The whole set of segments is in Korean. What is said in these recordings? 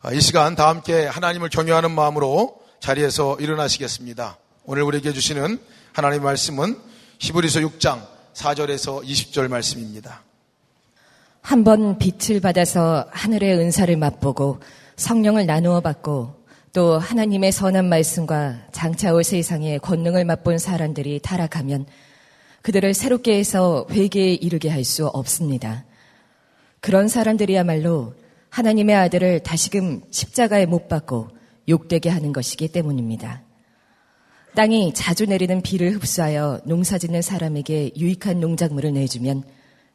아, 이 시간 다 함께 하나님을 경외하는 마음으로 자리에서 일어나시겠습니다. 오늘 우리에게 주시는 하나님의 말씀은 히브리서 6장 4절에서 20절 말씀입니다. 한 번 빛을 받아서 하늘의 은사를 맛보고 성령을 나누어 받고 또 하나님의 선한 말씀과 장차 올 세상의 권능을 맛본 사람들이 타락하면 그들을 새롭게 해서 회개에 이르게 할 수 없습니다. 그런 사람들이야말로 하나님의 아들을 다시금 십자가에 못 박고 욕되게 하는 것이기 때문입니다. 땅이 자주 내리는 비를 흡수하여 농사 짓는 사람에게 유익한 농작물을 내주면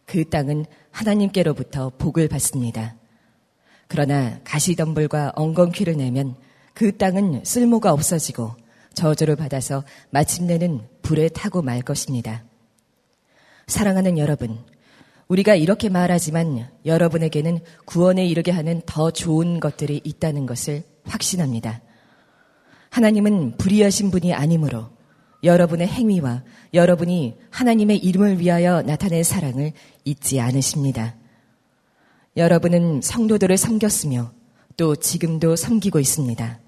그 땅은 하나님께로부터 복을 받습니다. 그러나 가시덤불과 엉겅퀴를 내면 그 땅은 쓸모가 없어지고 저주를 받아서 마침내는 불에 타고 말 것입니다. 사랑하는 여러분, 우리가 이렇게 말하지만 여러분에게는 구원에 이르게 하는 더 좋은 것들이 있다는 것을 확신합니다. 하나님은 불의하신 분이 아니므로 여러분의 행위와 여러분이 하나님의 이름을 위하여 나타낸 사랑을 잊지 않으십니다. 여러분은 성도들을 섬겼으며 또 지금도 섬기고 있습니다.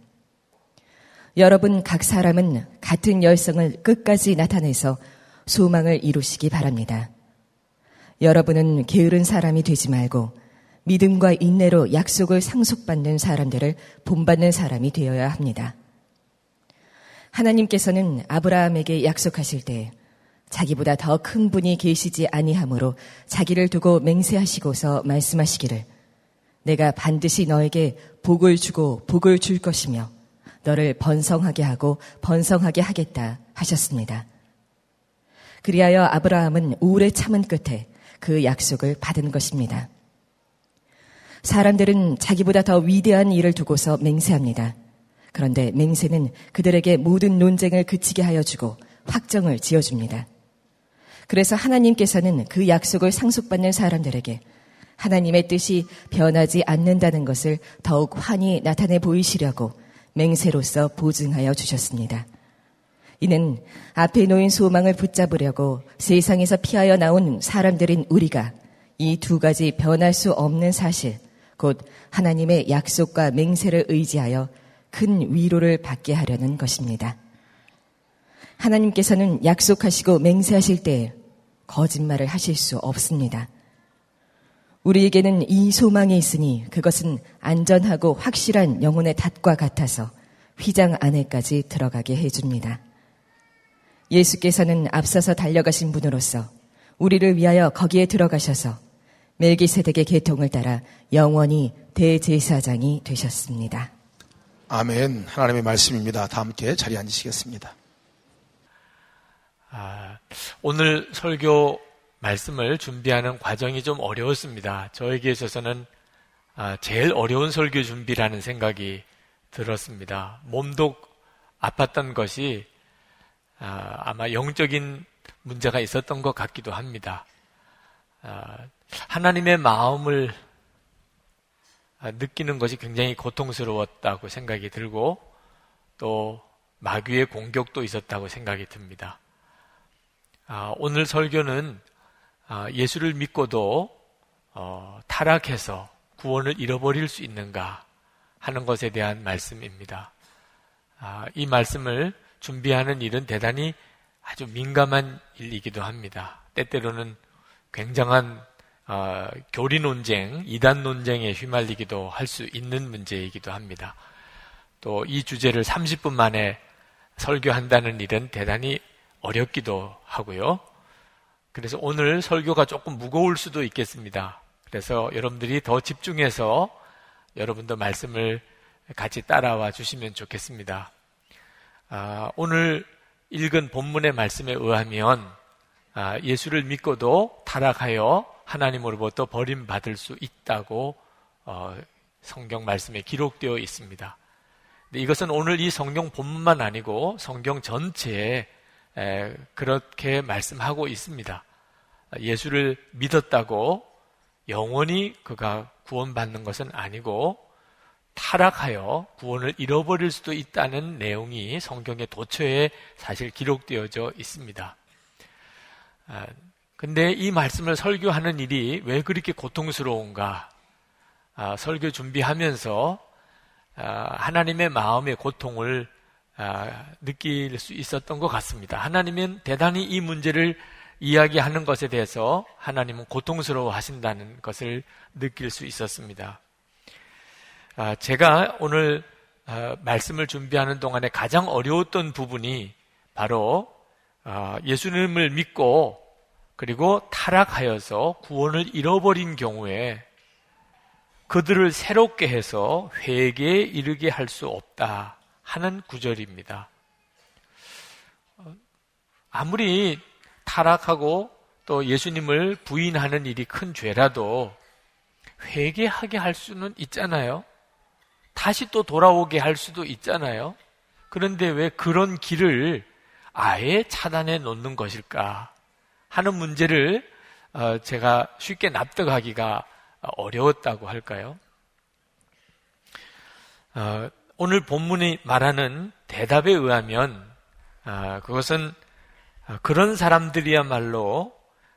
여러분 각 사람은 같은 열성을 끝까지 나타내서 소망을 이루시기 바랍니다. 여러분은 게으른 사람이 되지 말고 믿음과 인내로 약속을 상속받는 사람들을 본받는 사람이 되어야 합니다. 하나님께서는 아브라함에게 약속하실 때 자기보다 더 큰 분이 계시지 아니하므로 자기를 두고 맹세하시고서 말씀하시기를 내가 반드시 너에게 복을 주고 복을 줄 것이며 너를 번성하게 하고 번성하게 하겠다 하셨습니다. 그리하여 아브라함은 오래 참은 끝에 그 약속을 받은 것입니다. 사람들은 자기보다 더 위대한 일을 두고서 맹세합니다. 그런데 맹세는 그들에게 모든 논쟁을 그치게 하여 주고 확정을 지어줍니다. 그래서 하나님께서는 그 약속을 상속받는 사람들에게 하나님의 뜻이 변하지 않는다는 것을 더욱 환히 나타내 보이시려고 맹세로서 보증하여 주셨습니다. 이는 앞에 놓인 소망을 붙잡으려고 세상에서 피하여 나온 사람들인 우리가 이 두 가지 변할 수 없는 사실, 곧 하나님의 약속과 맹세를 의지하여 큰 위로를 받게 하려는 것입니다. 하나님께서는 약속하시고 맹세하실 때 거짓말을 하실 수 없습니다. 우리에게는 이 소망이 있으니 그것은 안전하고 확실한 영혼의 닷과 같아서 휘장 안에까지 들어가게 해줍니다. 예수께서는 앞서서 달려가신 분으로서 우리를 위하여 거기에 들어가셔서 멜기세덱의 계통을 따라 영원히 대제사장이 되셨습니다. 아멘. 하나님의 말씀입니다. 다 함께 자리에 앉으시겠습니다. 아, 오늘 설교 말씀을 준비하는 과정이 좀 어려웠습니다. 저에게 있어서는 아, 제일 어려운 설교 준비라는 생각이 들었습니다. 몸도 아팠던 것이 아, 아마 영적인 문제가 있었던 것 같기도 합니다. 아, 하나님의 마음을 느끼는 것이 굉장히 고통스러웠다고 생각이 들고 또 마귀의 공격도 있었다고 생각이 듭니다. 오늘 설교는 예수를 믿고도 어, 타락해서 구원을 잃어버릴 수 있는가 하는 것에 대한 말씀입니다. 이 말씀을 준비하는 일은 대단히 아주 민감한 일이기도 합니다. 때때로는 굉장한 어, 교리 논쟁, 이단 논쟁에 휘말리기도 할 수 있는 문제이기도 합니다. 또 이 주제를 30분 만에 설교한다는 일은 대단히 어렵기도 하고요. 그래서 오늘 설교가 조금 무거울 수도 있겠습니다. 그래서 여러분들이 더 집중해서 여러분도 말씀을 같이 따라와 주시면 좋겠습니다. 아, 오늘 읽은 본문의 말씀에 의하면 아, 예수를 믿고도 타락하여 하나님으로부터 버림받을 수 있다고 어, 성경 말씀에 기록되어 있습니다. 이것은 오늘 이 성경 본문만 아니고 성경 전체에 에, 그렇게 말씀하고 있습니다. 예수를 믿었다고 영원히 그가 구원받는 것은 아니고 타락하여 구원을 잃어버릴 수도 있다는 내용이 성경의 도처에 사실 기록되어져 있습니다. 아, 근데 이 말씀을 설교하는 일이 왜 그렇게 고통스러운가? 아, 설교 준비하면서 아, 하나님의 마음의 고통을 아, 느낄 수 있었던 것 같습니다. 하나님은 대단히 이 문제를 이야기하는 것에 대해서 하나님은 고통스러워 하신다는 것을 느낄 수 있었습니다. 아, 제가 오늘 말씀을 준비하는 동안에 가장 어려웠던 부분이 바로 예수님을 믿고 그리고 타락하여서 구원을 잃어버린 경우에 그들을 새롭게 해서 회개에 이르게 할 수 없다 하는 구절입니다. 아무리 타락하고 또 예수님을 부인하는 일이 큰 죄라도 회개하게 할 수는 있잖아요. 다시 또 돌아오게 할 수도 있잖아요. 그런데 왜 그런 길을 아예 차단해 놓는 것일까 하는 문제를 어, 제가 쉽게 납득하기가 어려웠다고 할까요? 어, 오늘 본문이 말하는 대답에 의하면 어, 그것은 그런 사람들이야말로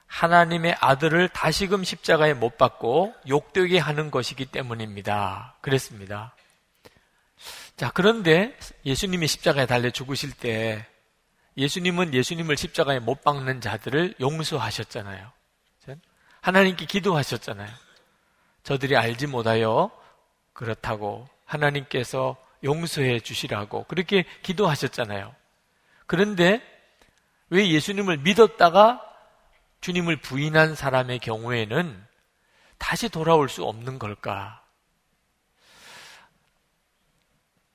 하나님의 아들을 다시금 십자가에 못 박고 욕되게 하는 것이기 때문입니다. 그랬습니다. 자, 그런데 예수님이 십자가에 달려 죽으실 때 예수님은 예수님을 십자가에 못 박는 자들을 용서하셨잖아요. 하나님께 기도하셨잖아요. 저들이 알지 못하여 그렇다고 하나님께서 용서해 주시라고 그렇게 기도하셨잖아요. 그런데 왜 예수님을 믿었다가 주님을 부인한 사람의 경우에는 다시 돌아올 수 없는 걸까?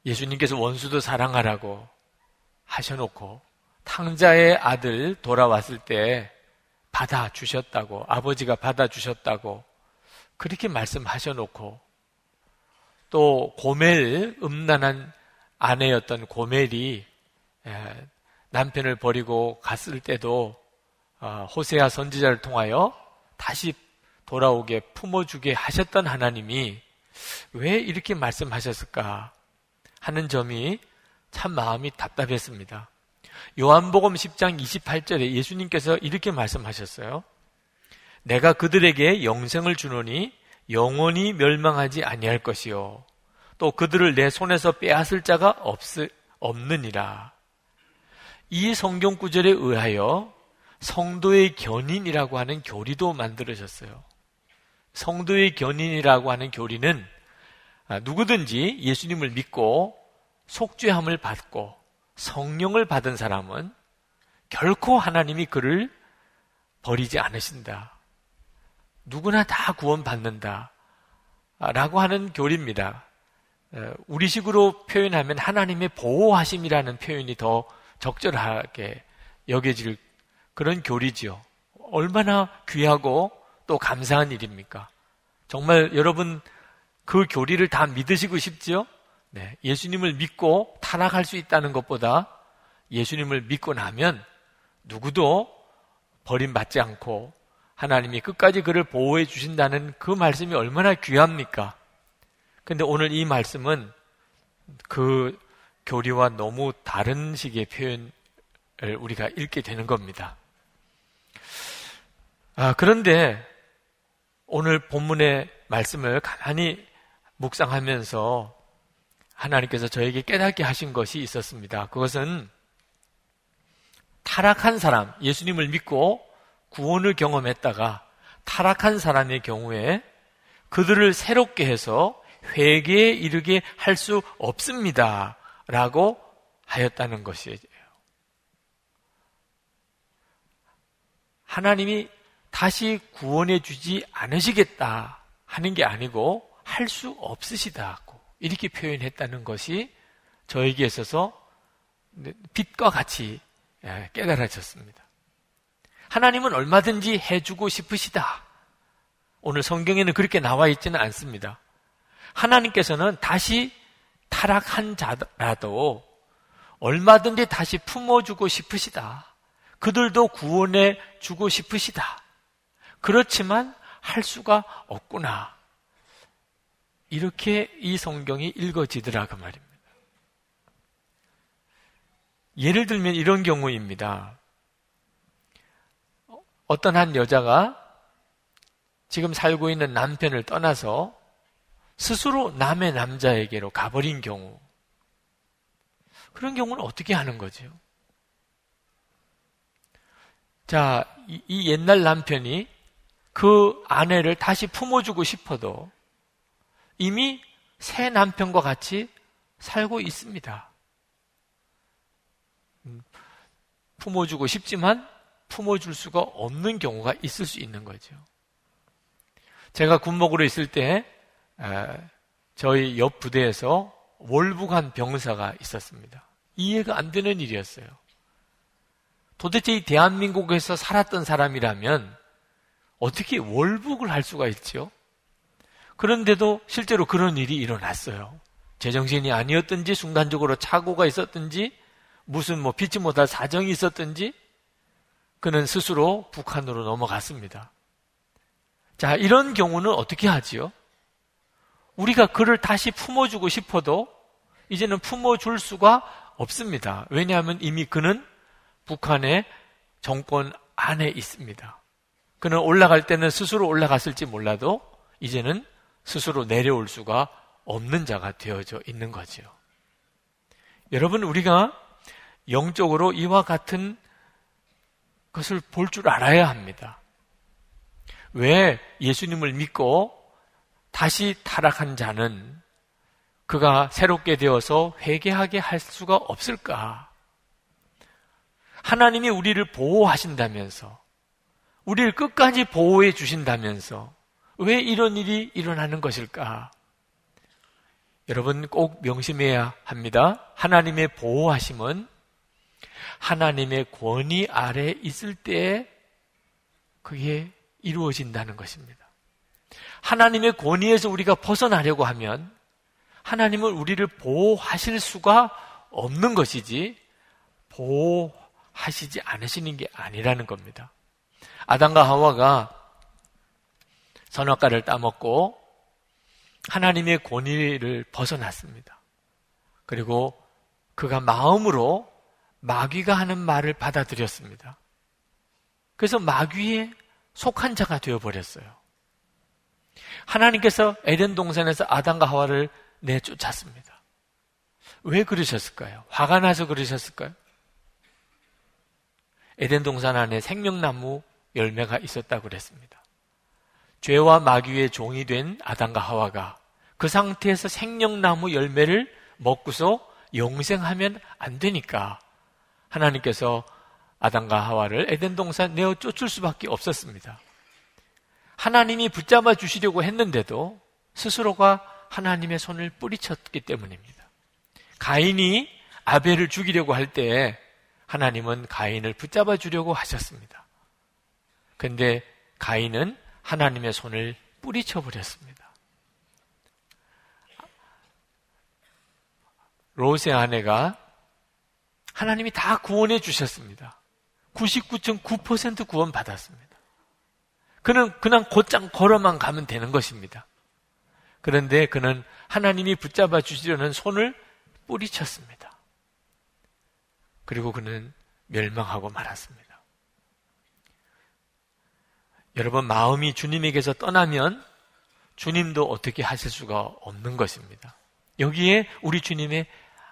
예수님께서 원수도 사랑하라고 하셔놓고 탕자의 아들 돌아왔을 때 받아주셨다고 아버지가 받아주셨다고 그렇게 말씀하셔놓고 또 고멜 음란한 아내였던 고멜이 남편을 버리고 갔을 때도 어, 호세아 선지자를 통하여 다시 돌아오게 품어주게 하셨던 하나님이 왜 이렇게 말씀하셨을까 하는 점이 참 마음이 답답했습니다. 요한복음 10장 28절에 예수님께서 이렇게 말씀하셨어요. 내가 그들에게 영생을 주노니 영원히 멸망하지 아니할 것이요. 또 그들을 내 손에서 빼앗을 자가 없, 없느니라. 이 성경 구절에 의하여 성도의 견인이라고 하는 교리도 만들어졌어요. 성도의 견인이라고 하는 교리는 아, 누구든지 예수님을 믿고 속죄함을 받고 성령을 받은 사람은 결코 하나님이 그를 버리지 않으신다. 누구나 다 구원받는다. 라고 하는 교리입니다. 우리식으로 표현하면 하나님의 보호하심이라는 표현이 더 적절하게 여겨질 그런 교리지요. 얼마나 귀하고 또 감사한 일입니까? 정말 여러분 그 교리를 다 믿으시고 싶지요? 네, 예수님을 믿고 타락할 수 있다는 것보다 예수님을 믿고 나면 누구도 버림받지 않고 하나님이 끝까지 그를 보호해 주신다는 그 말씀이 얼마나 귀합니까? 근데 오늘 이 말씀은 그 교리와 너무 다른 식의 표현을 우리가 읽게 되는 겁니다. 아, 그런데 오늘 본문의 말씀을 가만히 묵상하면서 하나님께서 저에게 깨닫게 하신 것이 있었습니다. 그것은 타락한 사람, 예수님을 믿고 구원을 경험했다가 타락한 사람의 경우에 그들을 새롭게 해서 회개에 이르게 할 수 없습니다. 라고 하였다는 것이에요. 하나님이 다시 구원해 주지 않으시겠다 하는 게 아니고 할 수 없으시다고 이렇게 표현했다는 것이 저에게 있어서 빛과 같이 예, 깨달아졌습니다. 하나님은 얼마든지 해주고 싶으시다. 오늘 성경에는 그렇게 나와 있지는 않습니다. 하나님께서는 다시 타락한 자라도 얼마든지 다시 품어주고 싶으시다. 그들도 구원해 주고 싶으시다. 그렇지만 할 수가 없구나. 이렇게 이 성경이 읽어지더라 그 말입니다. 예를 들면 이런 경우입니다. 어떤 한 여자가 지금 살고 있는 남편을 떠나서 스스로 남의 남자에게로 가버린 경우, 그런 경우는 어떻게 하는 거죠? 자, 이, 이 옛날 남편이 그 아내를 다시 품어주고 싶어도 이미 새 남편과 같이 살고 있습니다. 음, 품어주고 싶지만 품어줄 수가 없는 경우가 있을 수 있는 거죠. 제가 군목으로 있을 때 저희 옆 부대에서 월북한 병사가 있었습니다. 이해가 안 되는 일이었어요. 도대체 이 대한민국에서 살았던 사람이라면 어떻게 월북을 할 수가 있죠? 그런데도 실제로 그런 일이 일어났어요. 제정신이 아니었든지 순간적으로 착오가 있었든지 무슨 뭐 피치 못할 사정이 있었든지 그는 스스로 북한으로 넘어갔습니다. 자, 이런 경우는 어떻게 하지요? 우리가 그를 다시 품어주고 싶어도 이제는 품어줄 수가 없습니다. 왜냐하면 이미 그는 북한의 정권 안에 있습니다. 그는 올라갈 때는 스스로 올라갔을지 몰라도 이제는 스스로 내려올 수가 없는 자가 되어져 있는 거지요. 여러분, 우리가 영적으로 이와 같은 것을 볼 줄 알아야 합니다. 왜 예수님을 믿고 다시 타락한 자는 그가 새롭게 되어서 회개하게 할 수가 없을까? 하나님이 우리를 보호하신다면서, 우리를 끝까지 보호해 주신다면서, 왜 이런 일이 일어나는 것일까? 여러분 꼭 명심해야 합니다. 하나님의 보호하심은 하나님의 권위 아래 있을 때 그게 이루어진다는 것입니다. 하나님의 권위에서 우리가 벗어나려고 하면 하나님은 우리를 보호하실 수가 없는 것이지 보호하시지 않으시는 게 아니라는 겁니다. 아담과 하와가 선악과를 따먹고 하나님의 권위를 벗어났습니다. 그리고 그가 마음으로 마귀가 하는 말을 받아들였습니다. 그래서 마귀에 속한 자가 되어버렸어요. 하나님께서 에덴 동산에서 아담과 하와를 내쫓았습니다. 왜 그러셨을까요? 화가 나서 그러셨을까요? 에덴 동산 안에 생명나무 열매가 있었다고 그랬습니다. 죄와 마귀의 종이 된 아담과 하와가 그 상태에서 생명나무 열매를 먹고서 영생하면 안 되니까 하나님께서 아담과 하와를 에덴 동산 내어 쫓을 수밖에 없었습니다. 하나님이 붙잡아 주시려고 했는데도 스스로가 하나님의 손을 뿌리쳤기 때문입니다. 가인이 아벨을 죽이려고 할 때 하나님은 가인을 붙잡아 주려고 하셨습니다. 근데 가인은 하나님의 손을 뿌리쳐 버렸습니다. 롯의 아내가 하나님이 다 구원해 주셨습니다. 99.9% 구원 받았습니다. 그는 그냥 곧장 걸어만 가면 되는 것입니다. 그런데 그는 하나님이 붙잡아 주시려는 손을 뿌리쳤습니다. 그리고 그는 멸망하고 말았습니다. 여러분, 마음이 주님에게서 떠나면 주님도 어떻게 하실 수가 없는 것입니다. 여기에 우리 주님의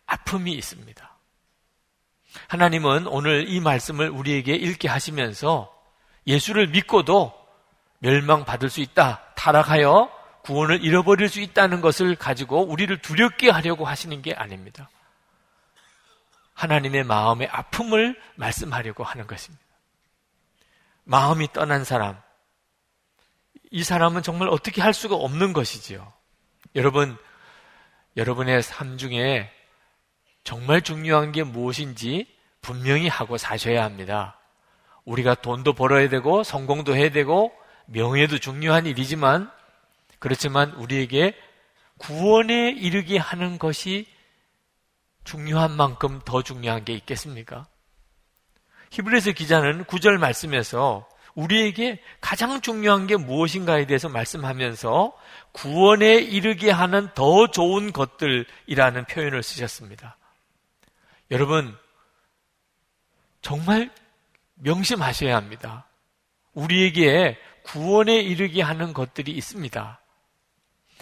아픔이 있습니다. 하나님은 오늘 이 말씀을 우리에게 읽게 하시면서 예수를 믿고도 멸망받을 수 있다. 타락하여 구원을 잃어버릴 수 있다는 것을 가지고 우리를 두렵게 하려고 하시는 게 아닙니다. 하나님의 마음의 아픔을 말씀하려고 하는 것입니다. 마음이 떠난 사람, 이 사람은 정말 어떻게 할 수가 없는 것이지요. 여러분, 여러분의 삶 중에 정말 중요한 게 무엇인지 분명히 하고 사셔야 합니다. 우리가 돈도 벌어야 되고 성공도 해야 되고 명예도 중요한 일이지만 그렇지만 우리에게 구원에 이르게 하는 것이 중요한 만큼 더 중요한 게 있겠습니까? 히브리서 기자는 구절 말씀에서 우리에게 가장 중요한 게 무엇인가에 대해서 말씀하면서 구원에 이르게 하는 더 좋은 것들이라는 표현을 쓰셨습니다. 여러분, 정말 명심하셔야 합니다. 우리에게 구원에 이르게 하는 것들이 있습니다.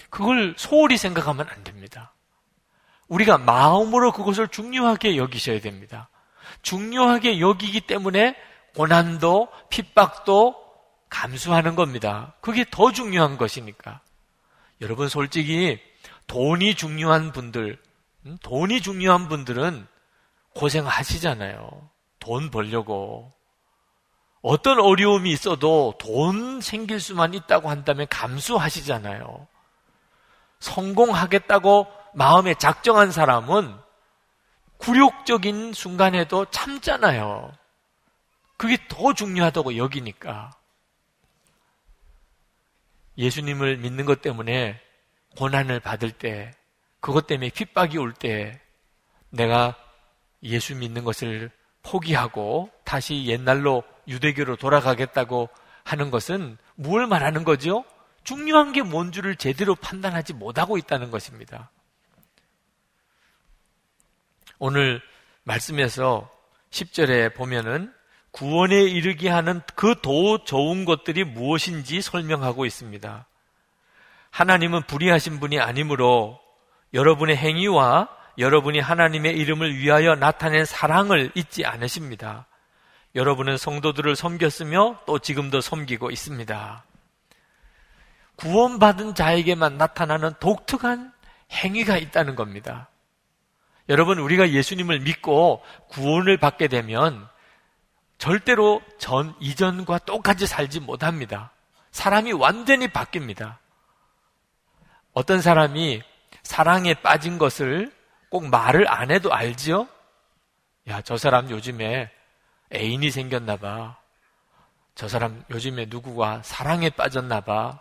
그걸 소홀히 생각하면 안 됩니다. 우리가 마음으로 그것을 중요하게 여기셔야 됩니다. 중요하게 여기기 때문에 고난도 핍박도 감수하는 겁니다. 그게 더 중요한 것이니까. 여러분 솔직히 돈이 중요한 분들, 음, 돈이 중요한 분들은 고생하시잖아요. 돈 벌려고. 어떤 어려움이 있어도 돈 생길 수만 있다고 한다면 감수하시잖아요. 성공하겠다고 마음에 작정한 사람은 굴욕적인 순간에도 참잖아요. 그게 더 중요하다고 여기니까. 예수님을 믿는 것 때문에 고난을 받을 때, 그것 때문에 핍박이 올 때, 내가 예수 믿는 것을 포기하고 다시 옛날로 유대교로 돌아가겠다고 하는 것은 뭘 말하는 거죠? 중요한 게뭔 줄을 제대로 판단하지 못하고 있다는 것입니다. 오늘 말씀에서 10절에 보면은 구원에 이르게 하는 그더 좋은 것들이 무엇인지 설명하고 있습니다. 하나님은 불의하신 분이 아니므로 여러분의 행위와 여러분이 하나님의 이름을 위하여 나타낸 사랑을 잊지 않으십니다. 여러분은 성도들을 섬겼으며 또 지금도 섬기고 있습니다. 구원받은 자에게만 나타나는 독특한 행위가 있다는 겁니다. 여러분, 우리가 예수님을 믿고 구원을 받게 되면 절대로 전, 이전과 똑같이 살지 못합니다. 사람이 완전히 바뀝니다. 어떤 사람이 사랑에 빠진 것을 꼭 말을 안 해도 알지요? 야, 저 사람 요즘에 애인이 생겼나 봐. 저 사람 요즘에 누구가 사랑에 빠졌나 봐.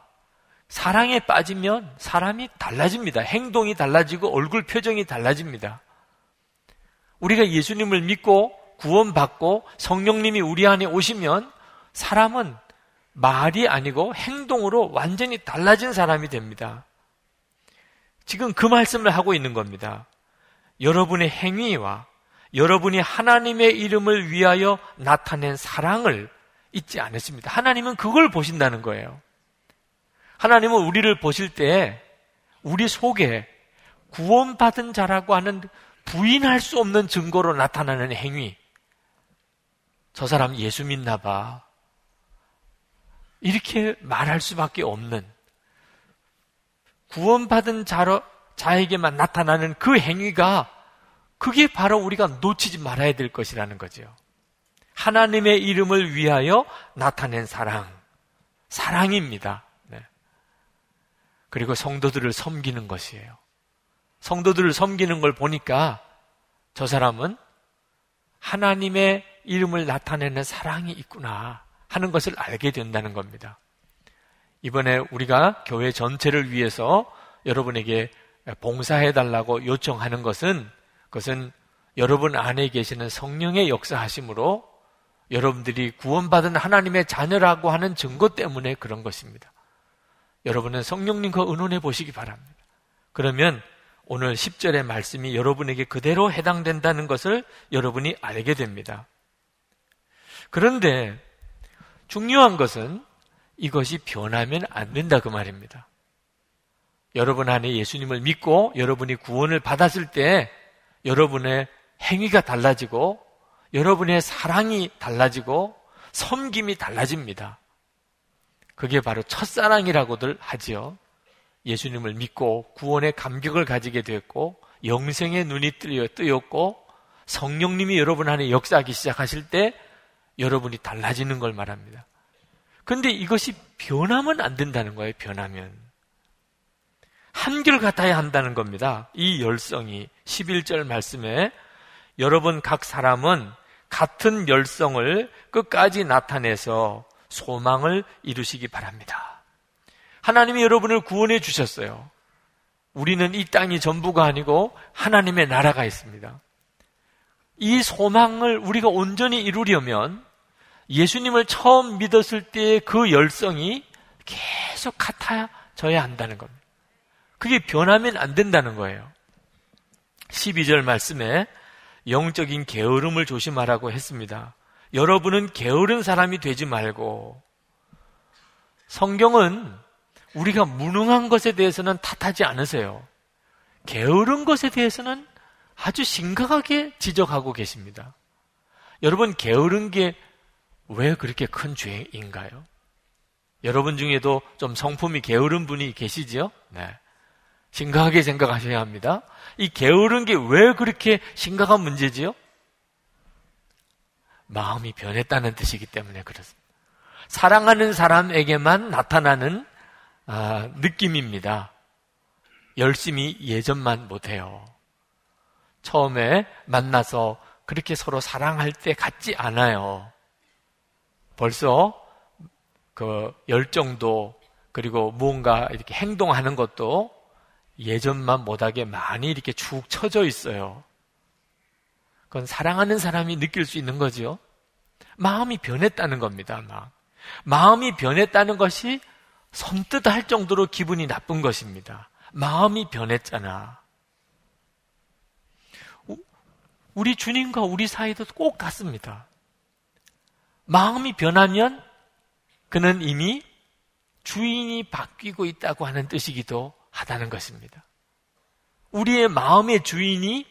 사랑에 빠지면 사람이 달라집니다. 행동이 달라지고 얼굴 표정이 달라집니다. 우리가 예수님을 믿고 구원받고 성령님이 우리 안에 오시면 사람은 말이 아니고 행동으로 완전히 달라진 사람이 됩니다. 지금 그 말씀을 하고 있는 겁니다. 여러분의 행위와 여러분이 하나님의 이름을 위하여 나타낸 사랑을 잊지 않으십니다. 하나님은 그걸 보신다는 거예요. 하나님은 우리를 보실 때 우리 속에 구원받은 자라고 하는 부인할 수 없는 증거로 나타나는 행위. 저 사람 예수 믿나 봐. 이렇게 말할 수밖에 없는 구원받은 자로, 자에게만 나타나는 그 행위가 그게 바로 우리가 놓치지 말아야 될 것이라는 거죠. 하나님의 이름을 위하여 나타낸 사랑. 사랑입니다. 네. 그리고 성도들을 섬기는 것이에요. 성도들을 섬기는 걸 보니까 저 사람은 하나님의 이름을 나타내는 사랑이 있구나 하는 것을 알게 된다는 겁니다. 이번에 우리가 교회 전체를 위해서 여러분에게 봉사해 달라고 요청하는 것은 그것은 여러분 안에 계시는 성령의 역사하심으로 여러분들이 구원받은 하나님의 자녀라고 하는 증거 때문에 그런 것입니다. 여러분은 성령님과 의논해 보시기 바랍니다. 그러면 오늘 10절의 말씀이 여러분에게 그대로 해당된다는 것을 여러분이 알게 됩니다. 그런데 중요한 것은 이것이 변하면 안 된다 그 말입니다. 여러분 안에 예수님을 믿고 여러분이 구원을 받았을 때 여러분의 행위가 달라지고 여러분의 사랑이 달라지고 섬김이 달라집니다. 그게 바로 첫사랑이라고들 하지요. 예수님을 믿고 구원의 감격을 가지게 되었고 영생의 눈이 뜨였고 성령님이 여러분 안에 역사하기 시작하실 때 여러분이 달라지는 걸 말합니다. 근데 이것이 변하면 안 된다는 거예요, 변하면. 한결같아야 한다는 겁니다. 이 열성이 11절 말씀에 여러분 각 사람은 같은 열성을 끝까지 나타내서 소망을 이루시기 바랍니다. 하나님이 여러분을 구원해 주셨어요. 우리는 이 땅이 전부가 아니고 하나님의 나라가 있습니다. 이 소망을 우리가 온전히 이루려면 예수님을 처음 믿었을 때의 그 열성이 계속 같아져야 한다는 겁니다. 그게 변하면 안 된다는 거예요. 12절 말씀에 영적인 게으름을 조심하라고 했습니다. 여러분은 게으른 사람이 되지 말고 성경은 우리가 무능한 것에 대해서는 탓하지 않으세요. 게으른 것에 대해서는 아주 심각하게 지적하고 계십니다. 여러분, 게으른 게 왜 그렇게 큰 죄인가요? 여러분 중에도 좀 성품이 게으른 분이 계시죠 네. 심각하게 생각하셔야 합니다. 이 게으른 게 왜 그렇게 심각한 문제지요? 마음이 변했다는 뜻이기 때문에 그렇습니다. 사랑하는 사람에게만 나타나는 아, 느낌입니다. 열심히 예전만 못해요. 처음에 만나서 그렇게 서로 사랑할 때 같지 않아요. 벌써 그 열정도 그리고 무언가 이렇게 행동하는 것도 예전만 못하게 많이 이렇게 축 처져 있어요. 그건 사랑하는 사람이 느낄 수 있는 거죠. 마음이 변했다는 겁니다. 막. 마음이 변했다는 것이 섬뜩 할 정도로 기분이 나쁜 것입니다. 마음이 변했잖아. 우리 주님과 우리 사이도 꼭 같습니다. 마음이 변하면 그는 이미 주인이 바뀌고 있다고 하는 뜻이기도 하다는 것입니다. 우리의 마음의 주인이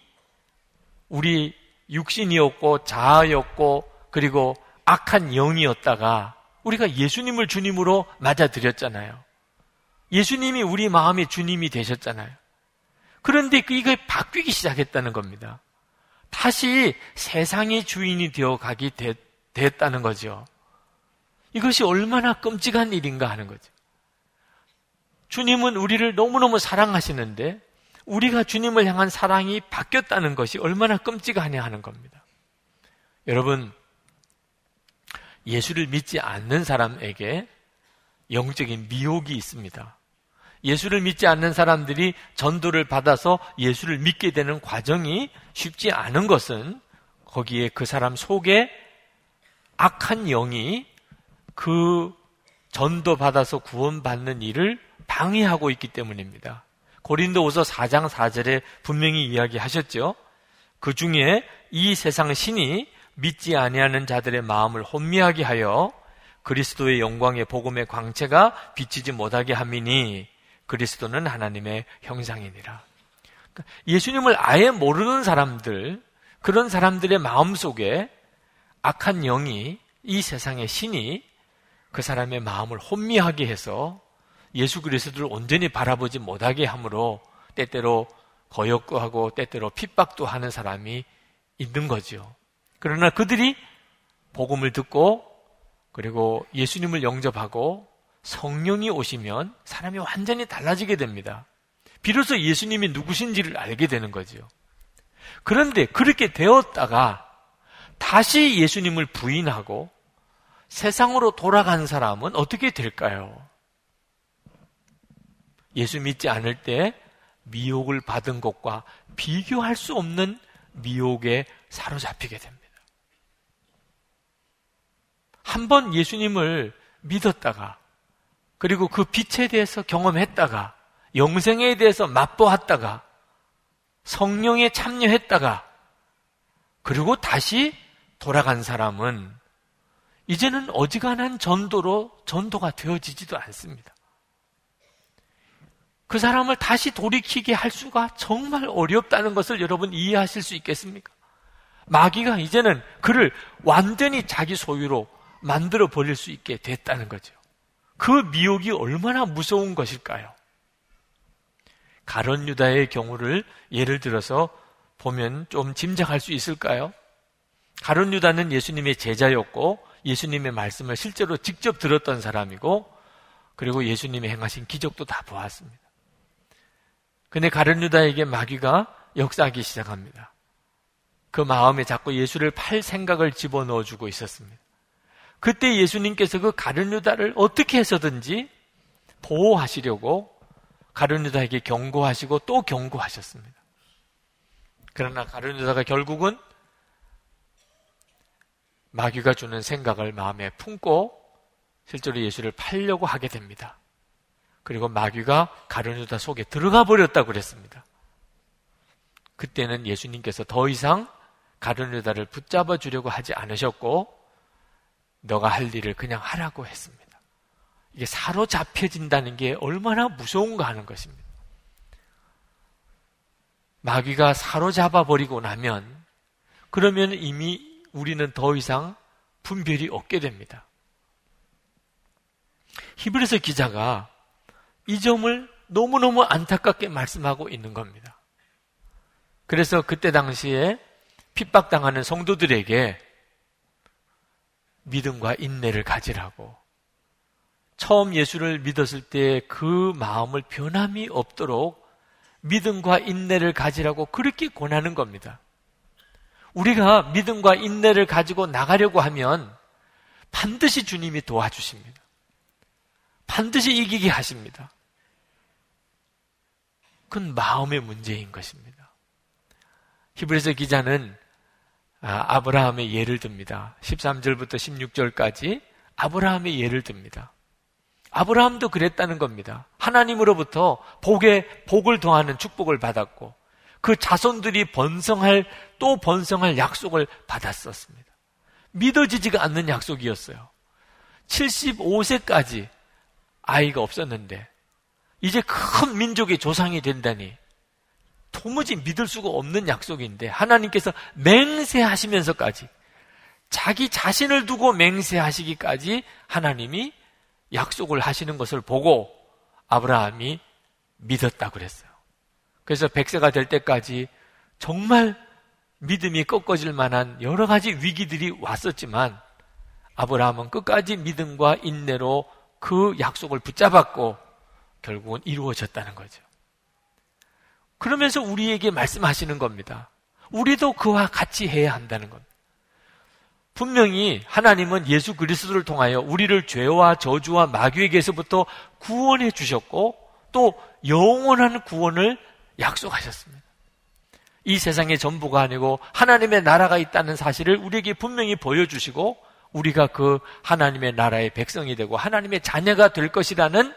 우리 육신이었고 자아였고 그리고 악한 영이었다가 우리가 예수님을 주님으로 맞아들였잖아요. 예수님이 우리 마음의 주님이 되셨잖아요. 그런데 그 이게 바뀌기 시작했다는 겁니다. 다시 세상의 주인이 되어 가기 됐다는 거죠. 이것이 얼마나 끔찍한 일인가 하는 거죠. 주님은 우리를 너무너무 사랑하시는데 우리가 주님을 향한 사랑이 바뀌었다는 것이 얼마나 끔찍하냐 하는 겁니다. 여러분, 예수를 믿지 않는 사람에게 영적인 미혹이 있습니다. 예수를 믿지 않는 사람들이 전도를 받아서 예수를 믿게 되는 과정이 쉽지 않은 것은 거기에 그 사람 속에 악한 영이 그 전도 받아서 구원받는 일을 방해하고 있기 때문입니다. 고린도후서 4장 4절에 분명히 이야기하셨죠. 그 중에 이 세상 신이 믿지 아니하는 자들의 마음을 혼미하게 하여 그리스도의 영광의 복음의 광채가 비치지 못하게 함이니 그리스도는 하나님의 형상이니라. 그러니까 예수님을 아예 모르는 사람들, 그런 사람들의 마음 속에 악한 영이 이 세상의 신이 그 사람의 마음을 혼미하게 해서 예수 그리스도를 온전히 바라보지 못하게 함으로 때때로 거역하고 때때로 핍박도 하는 사람이 있는 거죠. 그러나 그들이 복음을 듣고 그리고 예수님을 영접하고 성령이 오시면 사람이 완전히 달라지게 됩니다. 비로소 예수님이 누구신지를 알게 되는 거죠. 그런데 그렇게 되었다가 다시 예수님을 부인하고 세상으로 돌아간 사람은 어떻게 될까요? 예수 믿지 않을 때 미혹을 받은 것과 비교할 수 없는 미혹에 사로잡히게 됩니다. 한 번 예수님을 믿었다가 그리고 그 빛에 대해서 경험했다가 영생에 대해서 맛보았다가 성령에 참여했다가 그리고 다시 돌아간 사람은 이제는 어지간한 전도로 전도가 되어지지도 않습니다. 그 사람을 다시 돌이키게 할 수가 정말 어렵다는 것을 여러분 이해하실 수 있겠습니까? 마귀가 이제는 그를 완전히 자기 소유로 만들어 버릴 수 있게 됐다는 거죠. 그 미혹이 얼마나 무서운 것일까요? 가론 유다의 경우를 예를 들어서 보면 좀 짐작할 수 있을까요? 가론 유다는 예수님의 제자였고 예수님의 말씀을 실제로 직접 들었던 사람이고 그리고 예수님이 행하신 기적도 다 보았습니다. 근데 가룟 유다에게 마귀가 역사하기 시작합니다. 그 마음에 자꾸 예수를 팔 생각을 집어넣어 주고 있었습니다. 그때 예수님께서 그 가룟 유다를 어떻게 해서든지 보호하시려고 가룟 유다에게 경고하시고 또 경고하셨습니다. 그러나 가룟 유다가 결국은 마귀가 주는 생각을 마음에 품고 실제로 예수를 팔려고 하게 됩니다. 그리고 마귀가 가룟유다 속에 들어가 버렸다고 그랬습니다. 그때는 예수님께서 더 이상 가룟유다를 붙잡아 주려고 하지 않으셨고 너가 할 일을 그냥 하라고 했습니다. 이게 사로잡혀진다는 게 얼마나 무서운가 하는 것입니다. 마귀가 사로잡아 버리고 나면 그러면 이미 우리는 더 이상 분별이 없게 됩니다. 히브리서 기자가 이 점을 너무너무 안타깝게 말씀하고 있는 겁니다. 그래서 그때 당시에 핍박당하는 성도들에게 믿음과 인내를 가지라고 처음 예수를 믿었을 때 그 마음을 변함이 없도록 믿음과 인내를 가지라고 그렇게 권하는 겁니다. 우리가 믿음과 인내를 가지고 나가려고 하면 반드시 주님이 도와주십니다. 반드시 이기게 하십니다. 그건 마음의 문제인 것입니다. 히브리서 기자는 아, 브라함의 예를 듭니다. 13절부터 16절까지 아브라함의 예를 듭니다. 아브라함도 그랬다는 겁니다. 하나님으로부터 복에 복을 더하는 축복을 받았고 그 자손들이 번성할 또 번성할 약속을 받았었습니다. 믿어지지가 않는 약속이었어요. 75세까지 아이가 없었는데 이제 큰 민족의 조상이 된다니 도무지 믿을 수가 없는 약속인데 하나님께서 맹세하시면서까지 자기 자신을 두고 맹세하시기까지 하나님이 약속을 하시는 것을 보고 아브라함이 믿었다 그랬어요. 그래서 백세가 될 때까지 정말 믿음이 꺾어질 만한 여러 가지 위기들이 왔었지만 아브라함은 끝까지 믿음과 인내로 그 약속을 붙잡았고 결국은 이루어졌다는 거죠. 그러면서 우리에게 말씀하시는 겁니다. 우리도 그와 같이 해야 한다는 겁니다. 분명히 하나님은 예수 그리스도를 통하여 우리를 죄와 저주와 마귀에게서부터 구원해 주셨고 또 영원한 구원을 약속하셨습니다. 이 세상의 전부가 아니고 하나님의 나라가 있다는 사실을 우리에게 분명히 보여주시고 우리가 그 하나님의 나라의 백성이 되고 하나님의 자녀가 될 것이라는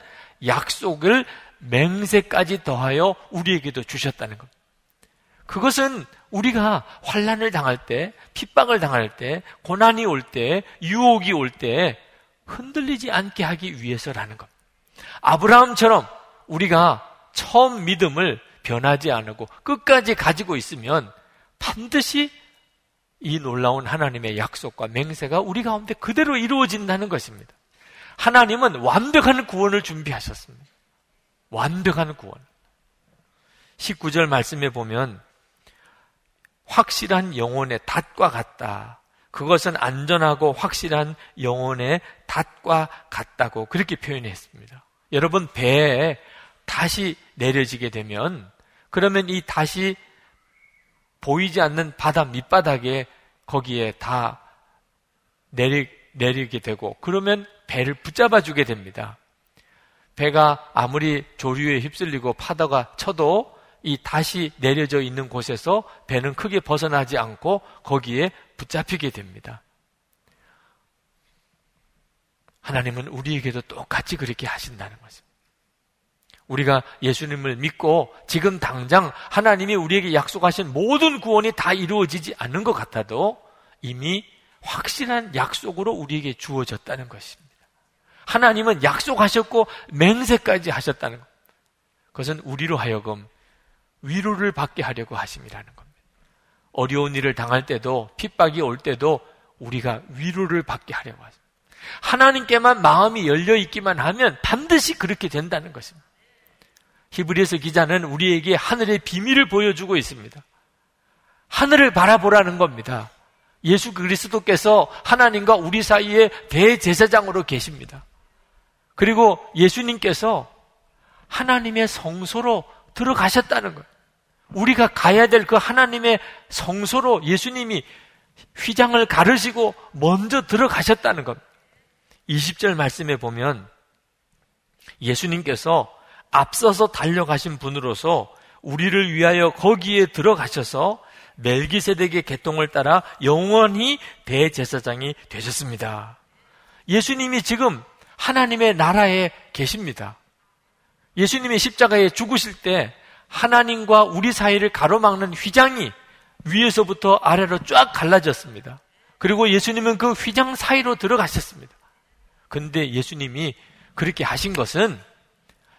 약속을 맹세까지 더하여 우리에게도 주셨다는 것. 그것은 우리가 환란을 당할 때, 핍박을 당할 때, 고난이 올 때, 유혹이 올 때 흔들리지 않게 하기 위해서라는 것. 아브라함처럼 우리가 처음 믿음을 변하지 않고 끝까지 가지고 있으면 반드시 이 놀라운 하나님의 약속과 맹세가 우리 가운데 그대로 이루어진다는 것입니다. 하나님은 완벽한 구원을 준비하셨습니다. 완벽한 구원. 19절 말씀에 보면 확실한 영혼의 닷과 같다. 그것은 안전하고 확실한 영혼의 닷과 같다고 그렇게 표현했습니다. 여러분 배에 다시 내려지게 되면 그러면 이 다시 보이지 않는 바다 밑바닥에 거기에 다 내리, 내리게 되고 그러면 배를 붙잡아 주게 됩니다. 배가 아무리 조류에 휩쓸리고 파도가 쳐도 이 다시 내려져 있는 곳에서 배는 크게 벗어나지 않고 거기에 붙잡히게 됩니다. 하나님은 우리에게도 똑같이 그렇게 하신다는 것입니다. 우리가 예수님을 믿고 지금 당장 하나님이 우리에게 약속하신 모든 구원이 다 이루어지지 않는 것 같아도 이미 확실한 약속으로 우리에게 주어졌다는 것입니다. 하나님은 약속하셨고 맹세까지 하셨다는 것. 그것은 우리로 하여금 위로를 받게 하려고 하심이라는 겁니다. 어려운 일을 당할 때도 핍박이 올 때도 우리가 위로를 받게 하려고 하십니다. 하나님께만 마음이 열려 있기만 하면 반드시 그렇게 된다는 것입니다. 히브리서 기자는 우리에게 하늘의 비밀을 보여주고 있습니다. 하늘을 바라보라는 겁니다. 예수 그리스도께서 하나님과 우리 사이에 대제사장으로 계십니다. 그리고 예수님께서 하나님의 성소로 들어가셨다는 것. 우리가 가야 될 그 하나님의 성소로 예수님이 휘장을 가르시고 먼저 들어가셨다는 것. 20절 말씀에 보면 예수님께서 앞서서 달려가신 분으로서 우리를 위하여 거기에 들어가셔서 멜기세덱의 계통을 따라 영원히 대제사장이 되셨습니다. 예수님이 지금 하나님의 나라에 계십니다. 예수님이 십자가에 죽으실 때 하나님과 우리 사이를 가로막는 휘장이 위에서부터 아래로 쫙 갈라졌습니다. 그리고 예수님은 그 휘장 사이로 들어가셨습니다. 근데 예수님이 그렇게 하신 것은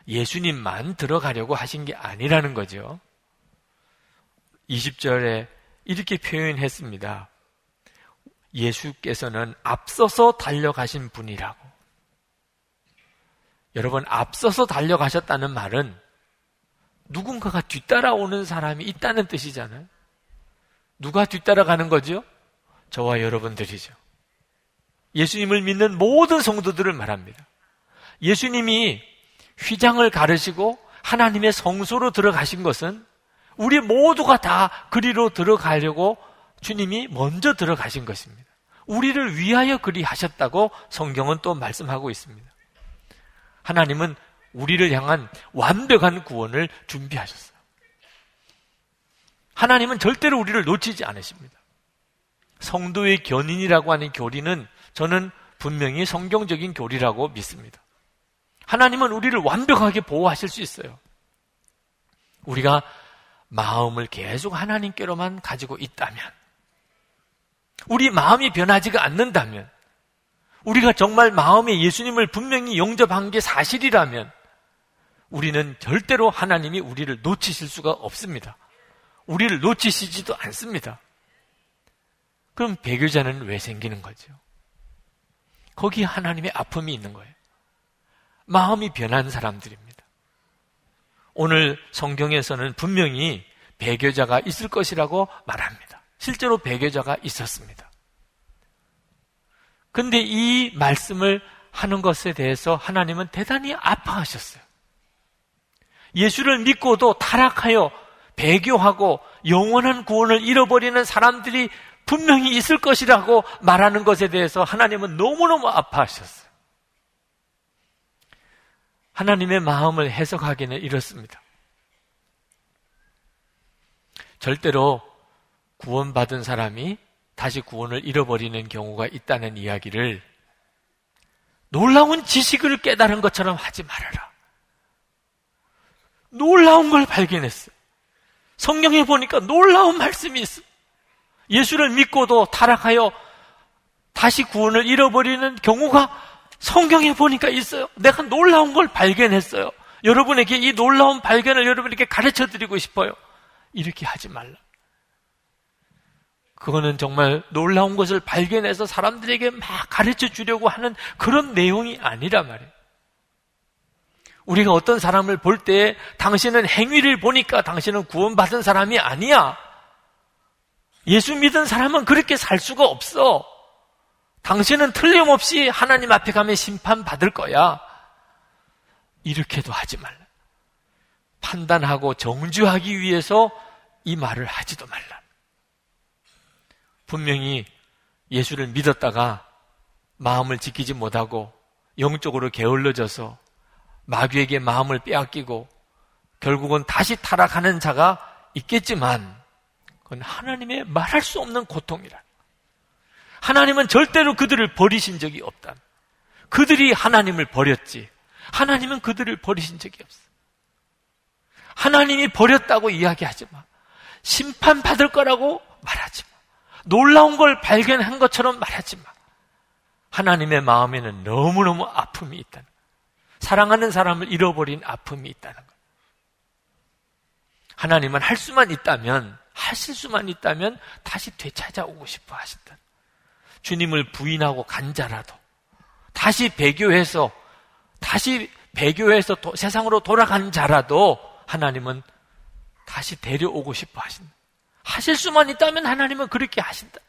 예수님만 들어가려고 하신 게 아니라는 거죠. 20절에 이렇게 표현했습니다. 예수께서는 앞서서 달려가신 분이라고. 여러분, 앞서서 달려가셨다는 말은 누군가가 뒤따라오는 사람이 있다는 뜻이잖아요. 누가 뒤따라가는 거죠? 저와 여러분들이죠. 예수님을 믿는 모든 성도들을 말합니다. 예수님이 휘장을 가르시고 하나님의 성소로 들어가신 것은 우리 모두가 다 그리로 들어가려고 주님이 먼저 들어가신 것입니다. 우리를 위하여 그리 하셨다고 성경은 또 말씀하고 있습니다. 하나님은 우리를 향한 완벽한 구원을 준비하셨어요. 하나님은 절대로 우리를 놓치지 않으십니다. 성도의 견인이라고 하는 교리는 저는 분명히 성경적인 교리라고 믿습니다. 하나님은 우리를 완벽하게 보호하실 수 있어요. 우리가 마음을 계속 하나님께로만 가지고 있다면, 우리 마음이 변하지가 않는다면, 우리가 정말 마음에 예수님을 분명히 영접한 게 사실이라면, 우리는 절대로 하나님이 우리를 놓치실 수가 없습니다. 우리를 놓치시지도 않습니다. 그럼 배교자는 왜 생기는 거죠? 거기 하나님의 아픔이 있는 거예요. 마음이 변한 사람들입니다. 오늘 성경에서는 분명히 배교자가 있을 것이라고 말합니다. 실제로 배교자가 있었습니다. 근데 이 말씀을 하는 것에 대해서 하나님은 대단히 아파하셨어요. 예수를 믿고도 타락하여 배교하고 영원한 구원을 잃어버리는 사람들이 분명히 있을 것이라고 말하는 것에 대해서 하나님은 너무너무 아파하셨어요. 하나님의 마음을 해석하기는 이렇습니다. 절대로 구원받은 사람이 다시 구원을 잃어버리는 경우가 있다는 이야기를 놀라운 지식을 깨달은 것처럼 하지 말아라. 놀라운 걸 발견했어요. 성경에 보니까 놀라운 말씀이 있어. 예수를 믿고도 타락하여 다시 구원을 잃어버리는 경우가 성경에 보니까 있어요. 내가 놀라운 걸 발견했어요. 여러분에게 이 놀라운 발견을 여러분에게 가르쳐 드리고 싶어요. 이렇게 하지 말라. 그거는 정말 놀라운 것을 발견해서 사람들에게 막 가르쳐 주려고 하는 그런 내용이 아니라 말이에요. 우리가 어떤 사람을 볼 때 당신은 행위를 보니까 당신은 구원받은 사람이 아니야. 예수 믿은 사람은 그렇게 살 수가 없어. 당신은 틀림없이 하나님 앞에 가면 심판받을 거야. 이렇게도 하지 말라. 판단하고 정주하기 위해서 이 말을 하지도 말라. 분명히 예수를 믿었다가 마음을 지키지 못하고 영적으로 게을러져서 마귀에게 마음을 빼앗기고 결국은 다시 타락하는 자가 있겠지만 그건 하나님의 말할 수 없는 고통이라. 하나님은 절대로 그들을 버리신 적이 없다. 그들이 하나님을 버렸지. 하나님은 그들을 버리신 적이 없어. 하나님이 버렸다고 이야기하지 마. 심판받을 거라고 말하지 마. 놀라운 걸 발견한 것처럼 말하지 마. 하나님의 마음에는 너무너무 아픔이 있다는 거. 사랑하는 사람을 잃어버린 아픔이 있다는 거. 하나님은 할 수만 있다면, 하실 수만 있다면 다시 되찾아오고 싶어 하신다. 주님을 부인하고 간 자라도 다시 배교해서 다시 배교해서 도, 세상으로 돌아간 자라도 하나님은 다시 데려오고 싶어 하신다. 하실 수만 있다면 하나님은 그렇게 하신다.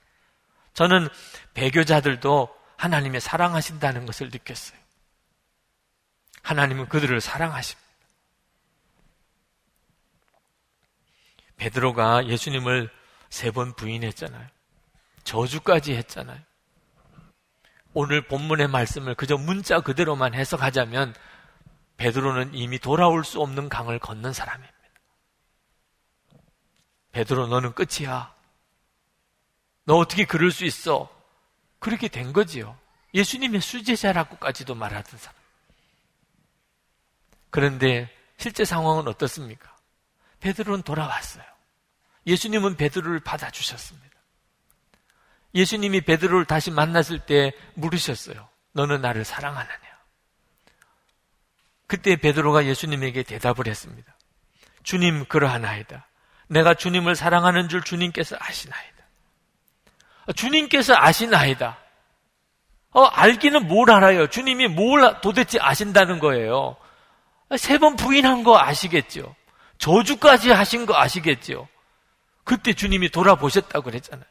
저는 배교자들도 하나님의 사랑하신다는 것을 느꼈어요. 하나님은 그들을 사랑하십니다. 베드로가 예수님을 세 번 부인했잖아요. 저주까지 했잖아요. 오늘 본문의 말씀을 그저 문자 그대로만 해석하자면 베드로는 이미 돌아올 수 없는 강을 걷는 사람입니다. 베드로 너는 끝이야. 너 어떻게 그럴 수 있어? 그렇게 된 거지요. 예수님의 수제자라고까지도 말하던 사람. 그런데 실제 상황은 어떻습니까? 베드로는 돌아왔어요. 예수님은 베드로를 받아주셨습니다. 예수님이 베드로를 다시 만났을 때 물으셨어요. 너는 나를 사랑하느냐? 그때 베드로가 예수님에게 대답을 했습니다. 주님 그러하나이다. 내가 주님을 사랑하는 줄 주님께서 아시나이다. 주님께서 아시나이다. 어, 알기는 뭘 알아요? 주님이 뭘 도대체 아신다는 거예요. 세 번 부인한 거 아시겠죠? 저주까지 하신 거 아시겠죠? 그때 주님이 돌아보셨다고 그랬잖아요.